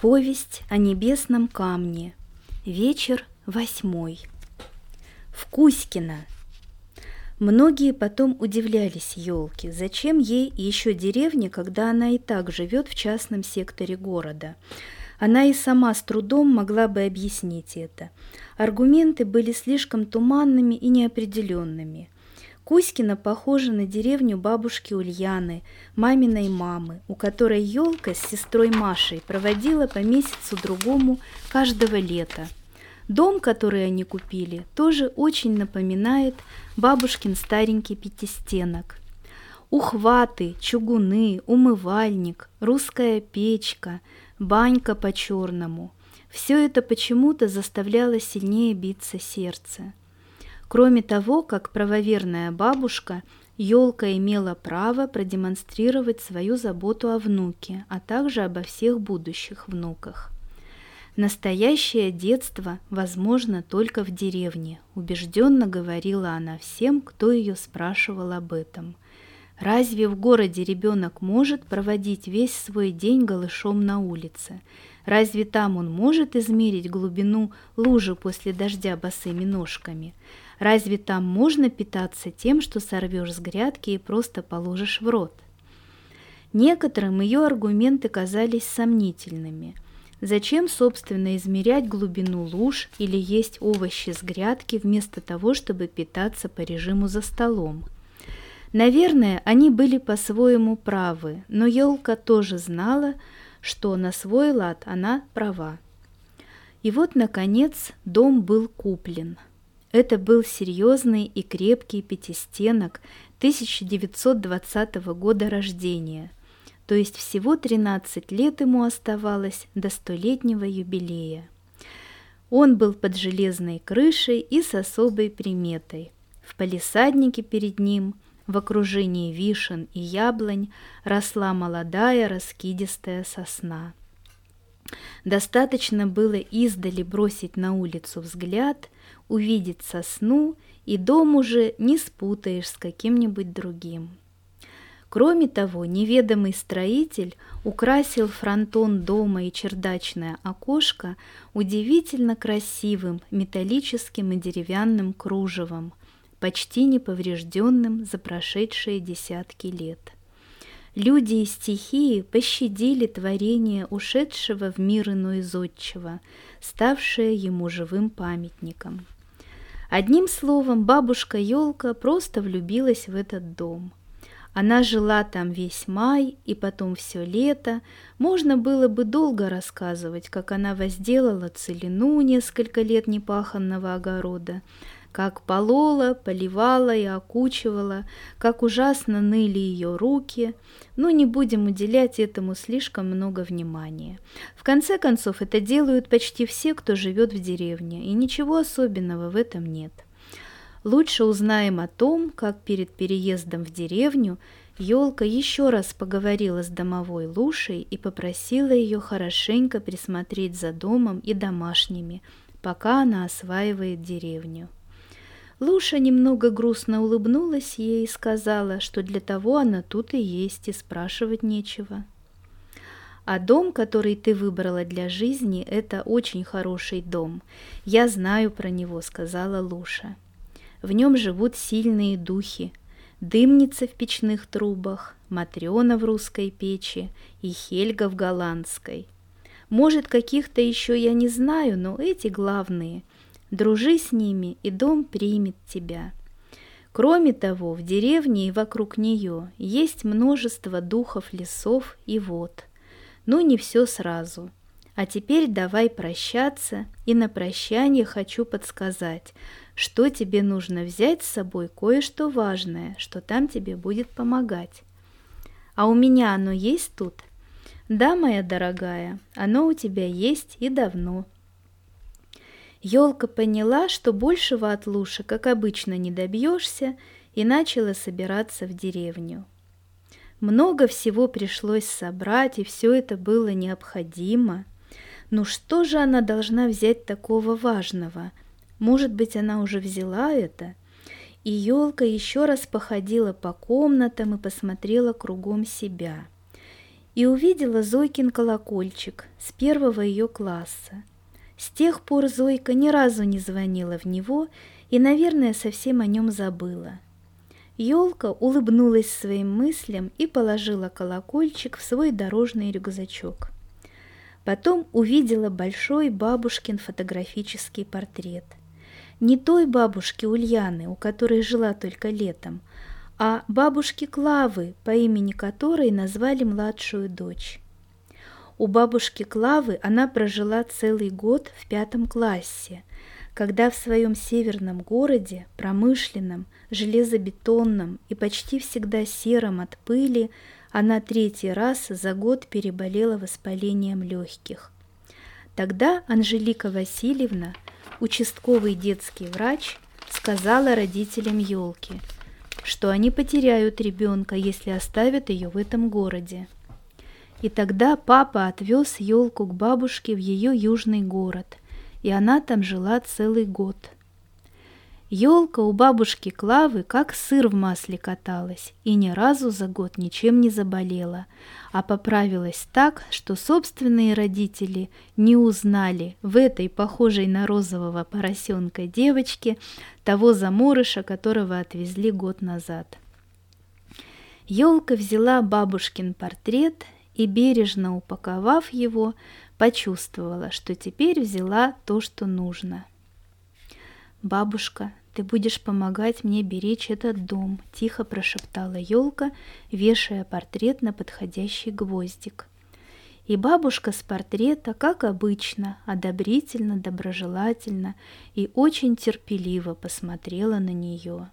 Повесть о небесном камне. Вечер восьмой. В Кузькино. Многие потом удивлялись елке, зачем ей еще деревня, когда она и так живет в частном секторе города. Она и сама с трудом могла бы объяснить это. Аргументы были слишком туманными и неопределенными – Кузькина похожа на деревню бабушки Ульяны, маминой мамы, у которой елка с сестрой Машей проводила по месяцу другому каждого лета. Дом, который они купили, тоже очень напоминает бабушкин старенький пятистенок. Ухваты, чугуны, умывальник, русская печка, банька по-черному – все это почему-то заставляло сильнее биться сердце. Кроме того, как правоверная бабушка, елка имела право продемонстрировать свою заботу о внуке, а также обо всех будущих внуках. Настоящее детство возможно только в деревне, убежденно говорила она всем, кто ее спрашивал об этом. Разве в городе ребенок может проводить весь свой день голышом на улице? Разве там он может измерить глубину лужи после дождя босыми ножками? Разве там можно питаться тем, что сорвешь с грядки и просто положишь в рот? Некоторым ее аргументы казались сомнительными. Зачем, собственно, измерять глубину луж или есть овощи с грядки вместо того, чтобы питаться по режиму за столом? Наверное, они были по-своему правы, но елка тоже знала, что на свой лад она права. И вот, наконец, дом был куплен – это был серьезный и крепкий пятистенок 1920 года рождения, то есть всего 13 лет ему оставалось до столетнего юбилея. Он был под железной крышей и с особой приметой. В палисаднике перед ним, в окружении вишен и яблонь, росла молодая раскидистая сосна. Достаточно было издали бросить на улицу взгляд, увидеть сосну, и дом уже не спутаешь с каким-нибудь другим. Кроме того, неведомый строитель украсил фронтон дома и чердачное окошко удивительно красивым металлическим и деревянным кружевом, почти неповрежденным за прошедшие десятки лет. Люди и стихии пощадили творение ушедшего в мир иной зодчего, ставшее ему живым памятником. Одним словом, бабушка Елка просто влюбилась в этот дом. Она жила там весь май и потом все лето. Можно было бы долго рассказывать, как она возделала целину несколько лет непаханного огорода, как полола, поливала и окучивала, как ужасно ныли ее руки, но не будем уделять этому слишком много внимания. В конце концов, это делают почти все, кто живет в деревне, и ничего особенного в этом нет. Лучше узнаем о том, как перед переездом в деревню Елка еще раз поговорила с домовой Лушей и попросила ее хорошенько присмотреть за домом и домашними, пока она осваивает деревню. Луша немного грустно улыбнулась ей и сказала, что для того она тут и есть, и спрашивать нечего. А дом, который ты выбрала для жизни, это очень хороший дом. Я знаю про него, сказала Луша. В нем живут сильные духи. Дымница в печных трубах, Матрена в русской печи и Хельга в голландской. Может, каких-то еще я не знаю, но эти главные – Дружи с ними, и дом примет тебя. Кроме того, в деревне и вокруг нее есть множество духов лесов и вод. Но не все сразу. А теперь давай прощаться, и на прощание хочу подсказать, что тебе нужно взять с собой кое-что важное, что там тебе будет помогать. А у меня оно есть тут? Да, моя дорогая, оно у тебя есть и давно. Елка поняла, что большего от Луши, как обычно, не добьешься, и начала собираться в деревню. Много всего пришлось собрать, и все это было необходимо. Ну что же она должна взять такого важного? Может быть, она уже взяла это? И елка еще раз походила по комнатам и посмотрела кругом себя – и увидела Зойкин колокольчик с первого ее класса. С тех пор Зойка ни разу не звонила в него и, наверное, совсем о нем забыла. Елка улыбнулась своим мыслям и положила колокольчик в свой дорожный рюкзачок. Потом увидела большой бабушкин фотографический портрет. Не той бабушки Ульяны, у которой жила только летом, а бабушки Клавы, по имени которой назвали младшую дочь. У бабушки Клавы она прожила целый год в пятом классе, когда в своем северном городе, промышленном, железобетонном и почти всегда сером от пыли, она третий раз за год переболела воспалением легких. Тогда Анжелика Васильевна, участковый детский врач, сказала родителям елки – что они потеряют ребенка, если оставят ее в этом городе. И тогда папа отвез елку к бабушке в ее южный город, и она там жила целый год – Елка у бабушки Клавы как сыр в масле каталась и ни разу за год ничем не заболела, а поправилась так, что собственные родители не узнали в этой похожей на розового поросенка девочке того заморыша, которого отвезли год назад. Елка взяла бабушкин портрет и, бережно упаковав его, почувствовала, что теперь взяла то, что нужно. «Бабушка, ты будешь помогать мне беречь этот дом», — тихо прошептала елка, вешая портрет на подходящий гвоздик. И бабушка с портрета, как обычно, одобрительно, доброжелательно и очень терпеливо посмотрела на нее.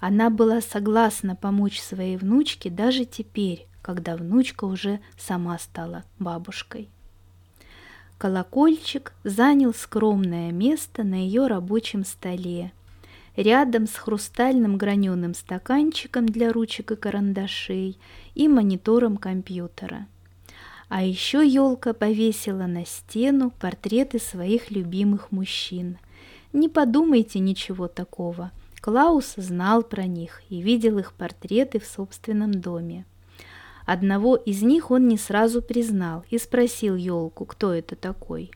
Она была согласна помочь своей внучке даже теперь, когда внучка уже сама стала бабушкой. Колокольчик занял скромное место на ее рабочем столе, рядом с хрустальным граненым стаканчиком для ручек и карандашей и монитором компьютера. А еще елка повесила на стену портреты своих любимых мужчин. Не подумайте ничего такого. Клаус знал про них и видел их портреты в собственном доме. Одного из них он не сразу признал и спросил елку, кто это такой.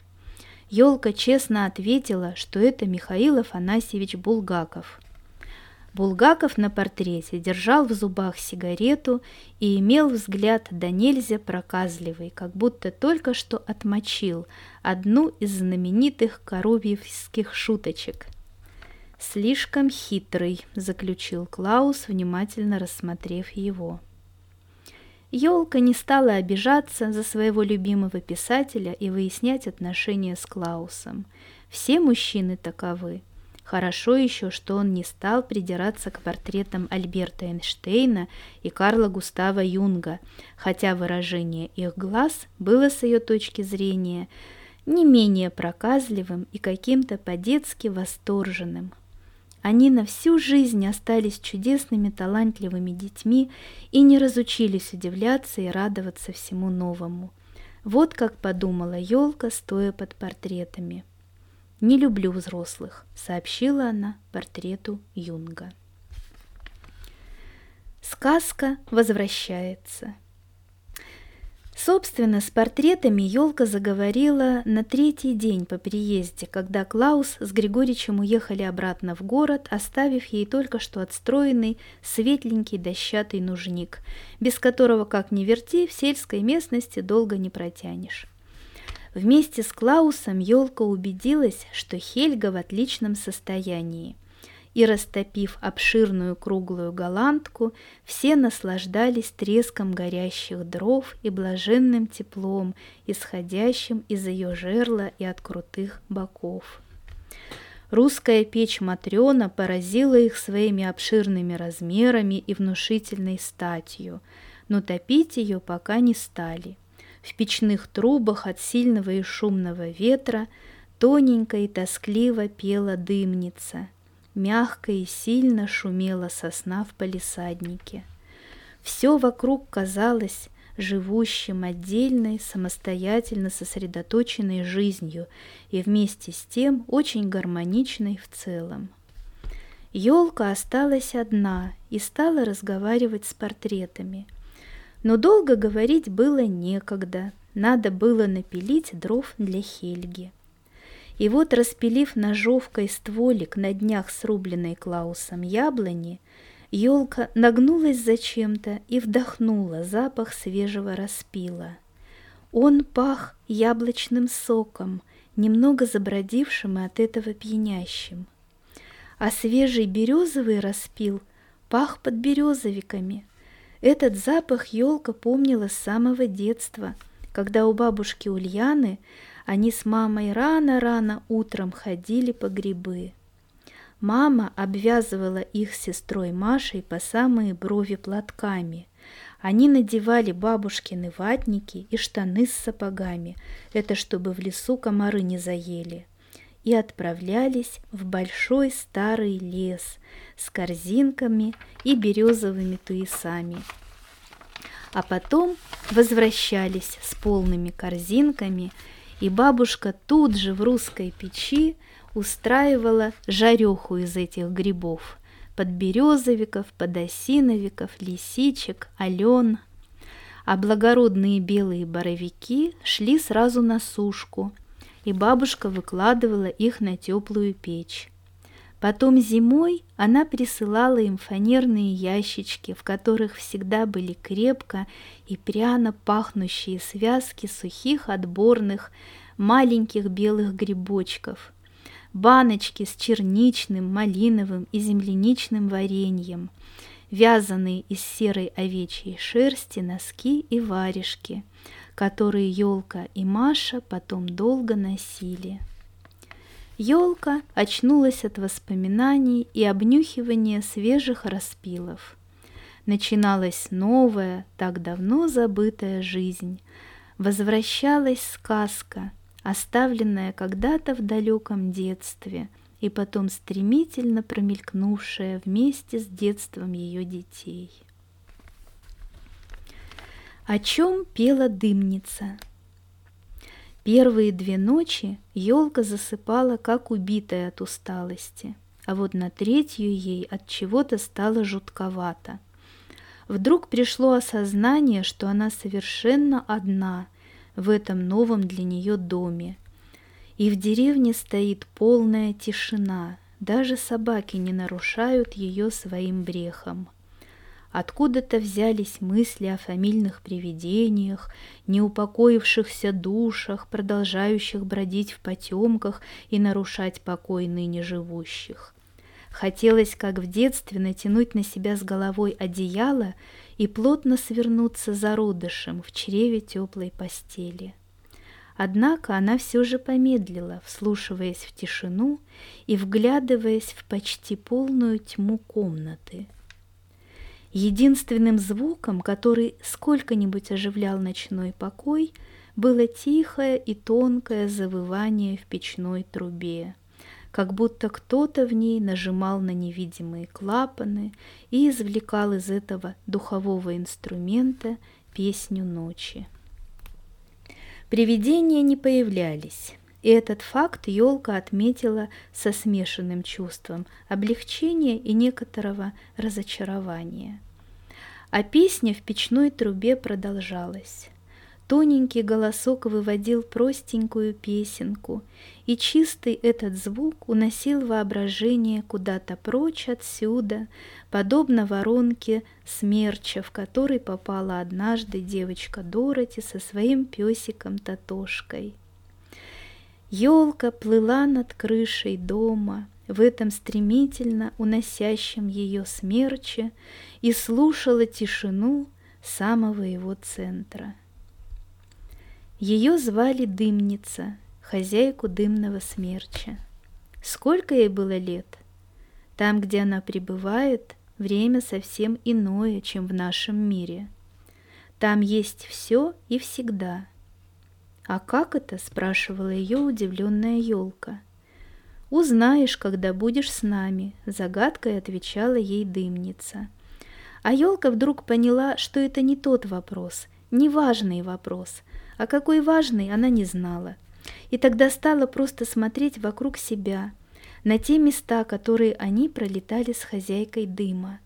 Елка честно ответила, что это Михаил Афанасьевич Булгаков. Булгаков на портрете держал в зубах сигарету и имел взгляд да нельзя проказливый, как будто только что отмочил одну из знаменитых коровьевских шуточек. «Слишком хитрый», — заключил Клаус, внимательно рассмотрев его. Елка не стала обижаться за своего любимого писателя и выяснять отношения с Клаусом. Все мужчины таковы. Хорошо еще, что он не стал придираться к портретам Альберта Эйнштейна и Карла Густава Юнга, хотя выражение их глаз было с ее точки зрения не менее проказливым и каким-то по-детски восторженным. Они на всю жизнь остались чудесными, талантливыми детьми и не разучились удивляться и радоваться всему новому. Вот как подумала елка, стоя под портретами. «Не люблю взрослых», — сообщила она портрету Юнга. Сказка возвращается. Собственно, с портретами елка заговорила на третий день по приезде, когда Клаус с Григоричем уехали обратно в город, оставив ей только что отстроенный светленький дощатый нужник, без которого, как ни верти, в сельской местности долго не протянешь. Вместе с Клаусом елка убедилась, что Хельга в отличном состоянии – и, растопив обширную круглую голландку, все наслаждались треском горящих дров и блаженным теплом, исходящим из ее жерла и от крутых боков. Русская печь Матрена поразила их своими обширными размерами и внушительной статью, но топить ее пока не стали. В печных трубах от сильного и шумного ветра тоненько и тоскливо пела дымница – Мягко и сильно шумела сосна в палисаднике. Все вокруг казалось живущим отдельной, самостоятельно сосредоточенной жизнью и вместе с тем очень гармоничной в целом. Елка осталась одна и стала разговаривать с портретами. Но долго говорить было некогда, надо было напилить дров для Хельги. И вот, распилив ножовкой стволик на днях срубленной Клаусом яблони, елка нагнулась зачем-то и вдохнула запах свежего распила. Он пах яблочным соком, немного забродившим и от этого пьянящим. А свежий березовый распил пах под березовиками. Этот запах елка помнила с самого детства, когда у бабушки Ульяны они с мамой рано-рано утром ходили по грибы. Мама обвязывала их с сестрой Машей по самые брови платками. Они надевали бабушкины ватники и штаны с сапогами, это чтобы в лесу комары не заели, и отправлялись в большой старый лес с корзинками и березовыми туесами. А потом возвращались с полными корзинками – и бабушка тут же в русской печи устраивала жареху из этих грибов, подберезовиков, подосиновиков, лисичек, ален. А благородные белые боровики шли сразу на сушку, и бабушка выкладывала их на теплую печь. Потом зимой она присылала им фанерные ящички, в которых всегда были крепко и пряно пахнущие связки сухих отборных маленьких белых грибочков, баночки с черничным, малиновым и земляничным вареньем, вязаные из серой овечьей шерсти носки и варежки, которые елка и Маша потом долго носили. Елка очнулась от воспоминаний и обнюхивания свежих распилов. Начиналась новая, так давно забытая жизнь. Возвращалась сказка, оставленная когда-то в далеком детстве и потом стремительно промелькнувшая вместе с детством ее детей. О чем пела дымница? Первые две ночи елка засыпала, как убитая от усталости, а вот на третью ей от чего-то стало жутковато. Вдруг пришло осознание, что она совершенно одна в этом новом для нее доме. И в деревне стоит полная тишина, даже собаки не нарушают ее своим брехом. Откуда-то взялись мысли о фамильных привидениях, неупокоившихся душах, продолжающих бродить в потемках и нарушать покой ныне живущих. Хотелось, как в детстве, натянуть на себя с головой одеяло и плотно свернуться зародышем в чреве теплой постели. Однако она все же помедлила, вслушиваясь в тишину и вглядываясь в почти полную тьму комнаты – Единственным звуком, который сколько-нибудь оживлял ночной покой, было тихое и тонкое завывание в печной трубе, как будто кто-то в ней нажимал на невидимые клапаны и извлекал из этого духового инструмента песню ночи. Привидения не появлялись, и этот факт елка отметила со смешанным чувством облегчения и некоторого разочарования. А песня в печной трубе продолжалась. Тоненький голосок выводил простенькую песенку, и чистый этот звук уносил воображение куда-то прочь отсюда, подобно воронке смерча, в который попала однажды девочка Дороти со своим песиком Татошкой. Елка плыла над крышей дома в этом стремительно уносящем ее смерче и слушала тишину самого его центра. Ее звали Дымница, хозяйку дымного смерча. Сколько ей было лет? Там, где она пребывает, время совсем иное, чем в нашем мире. Там есть все и всегда. А как это? спрашивала ее удивленная елка. Узнаешь, когда будешь с нами, загадкой отвечала ей дымница. А елка вдруг поняла, что это не тот вопрос, не важный вопрос, а какой важный она не знала. И тогда стала просто смотреть вокруг себя, на те места, которые они пролетали с хозяйкой дыма.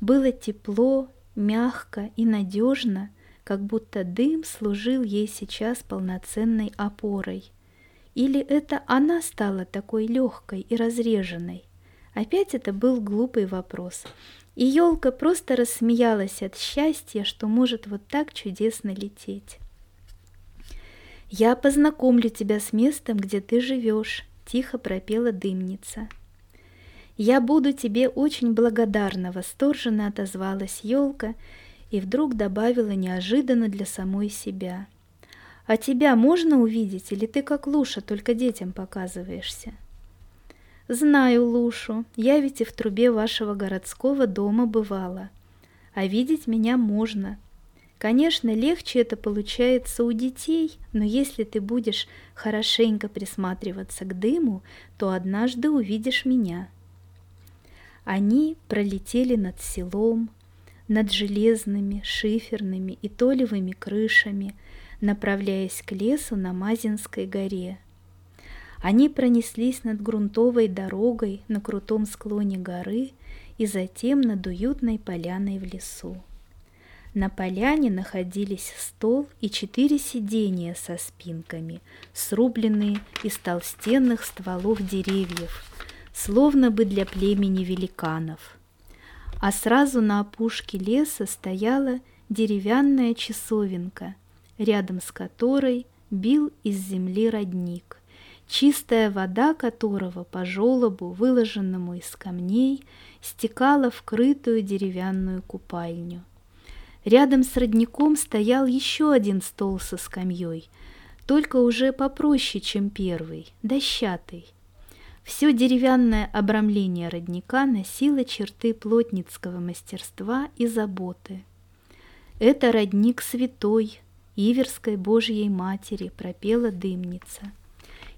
Было тепло, мягко и надежно, как будто дым служил ей сейчас полноценной опорой. Или это она стала такой легкой и разреженной? Опять это был глупый вопрос. И елка просто рассмеялась от счастья, что может вот так чудесно лететь. «Я познакомлю тебя с местом, где ты живешь», — тихо пропела дымница. «Я буду тебе очень благодарна», — восторженно отозвалась елка и вдруг добавила неожиданно для самой себя. «А тебя можно увидеть, или ты как Луша, только детям показываешься?» «Знаю Лушу, я ведь и в трубе вашего городского дома бывала. А видеть меня можно. Конечно, легче это получается у детей, но если ты будешь хорошенько присматриваться к дыму, то однажды увидишь меня». Они пролетели над селом, над железными, шиферными и толевыми крышами, направляясь к лесу на Мазинской горе – они пронеслись над грунтовой дорогой на крутом склоне горы и затем над уютной поляной в лесу. На поляне находились стол и четыре сиденья со спинками, срубленные из толстенных стволов деревьев, словно бы для племени великанов. А сразу на опушке леса стояла деревянная часовенка, рядом с которой бил из земли родник – чистая вода которого по желобу, выложенному из камней, стекала в крытую деревянную купальню. Рядом с родником стоял еще один стол со скамьей, только уже попроще, чем первый, дощатый. Все деревянное обрамление родника носило черты плотницкого мастерства и заботы. «Это родник святой, Иверской Божьей Матери», — пропела дымница —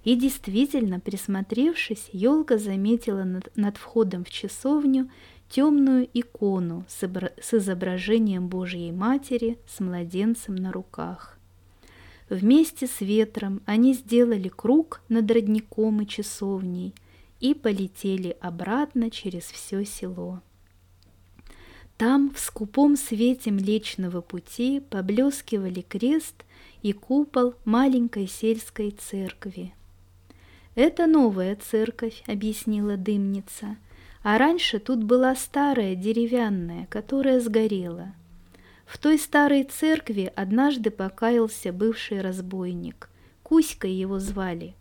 и действительно, присмотревшись, елка заметила над, над входом в часовню темную икону с, с изображением Божьей Матери с младенцем на руках. Вместе с ветром они сделали круг над родником и часовней и полетели обратно через все село. Там, в скупом свете Млечного Пути, поблескивали крест и купол маленькой сельской церкви – «Это новая церковь», — объяснила дымница. «А раньше тут была старая деревянная, которая сгорела. В той старой церкви однажды покаялся бывший разбойник. Кузькой его звали.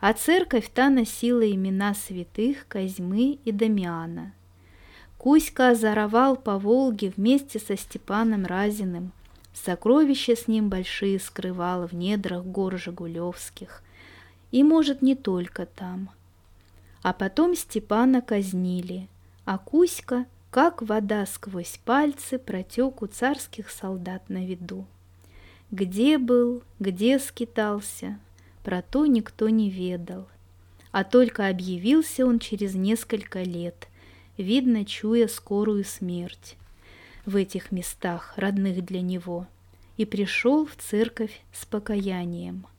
А церковь та носила имена святых Козьмы и Дамиана. Кузька озоровал по Волге вместе со Степаном Разиным. Сокровища с ним большие скрывал в недрах гор Жигулевских и, может, не только там. А потом Степана казнили, а Кузька, как вода сквозь пальцы, протек у царских солдат на виду. Где был, где скитался, про то никто не ведал. А только объявился он через несколько лет, видно, чуя скорую смерть в этих местах, родных для него, и пришел в церковь с покаянием –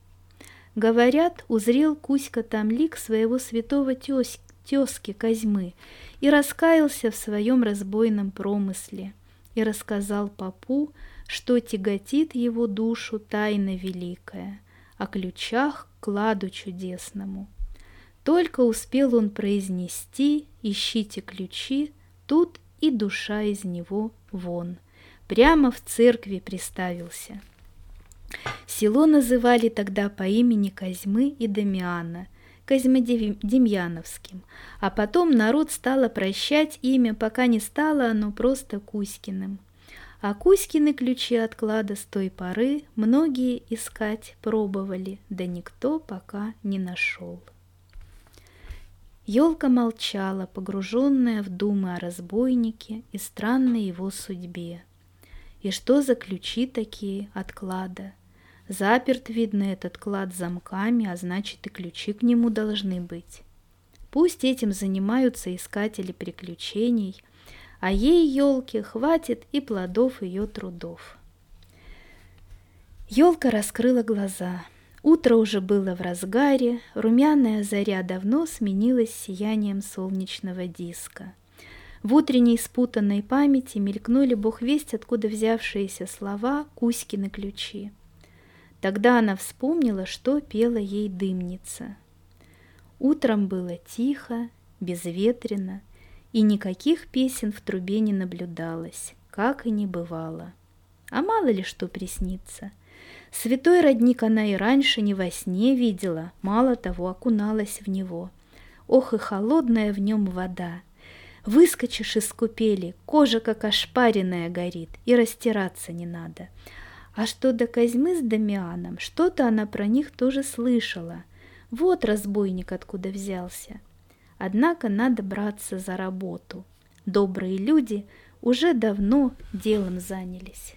Говорят, узрел Кузька там лик своего святого тез, тезки Козьмы и раскаялся в своем разбойном промысле, и рассказал попу, что тяготит его душу тайна великая, о ключах к кладу чудесному. Только успел он произнести «Ищите ключи», тут и душа из него вон. Прямо в церкви приставился – Село называли тогда по имени Козьмы и Дамиана, Козьмодемьяновским, а потом народ стало прощать имя, пока не стало оно просто Кузькиным. А Кузькины ключи от клада с той поры многие искать пробовали, да никто пока не нашел. Елка молчала, погруженная в думы о разбойнике и странной его судьбе. И что за ключи такие от клада? Заперт, видно, этот клад замками, а значит и ключи к нему должны быть. Пусть этим занимаются искатели приключений, а ей, елке, хватит и плодов ее трудов. Елка раскрыла глаза. Утро уже было в разгаре, румяная заря давно сменилась сиянием солнечного диска. В утренней спутанной памяти мелькнули бог весть, откуда взявшиеся слова Кузькины ключи. Тогда она вспомнила, что пела ей дымница. Утром было тихо, безветренно, и никаких песен в трубе не наблюдалось, как и не бывало. А мало ли что приснится. Святой родник она и раньше не во сне видела, мало того, окуналась в него. Ох и холодная в нем вода! Выскочишь из купели, кожа как ошпаренная горит, и растираться не надо. А что до Козьмы с Дамианом, что-то она про них тоже слышала. Вот разбойник откуда взялся. Однако надо браться за работу. Добрые люди уже давно делом занялись.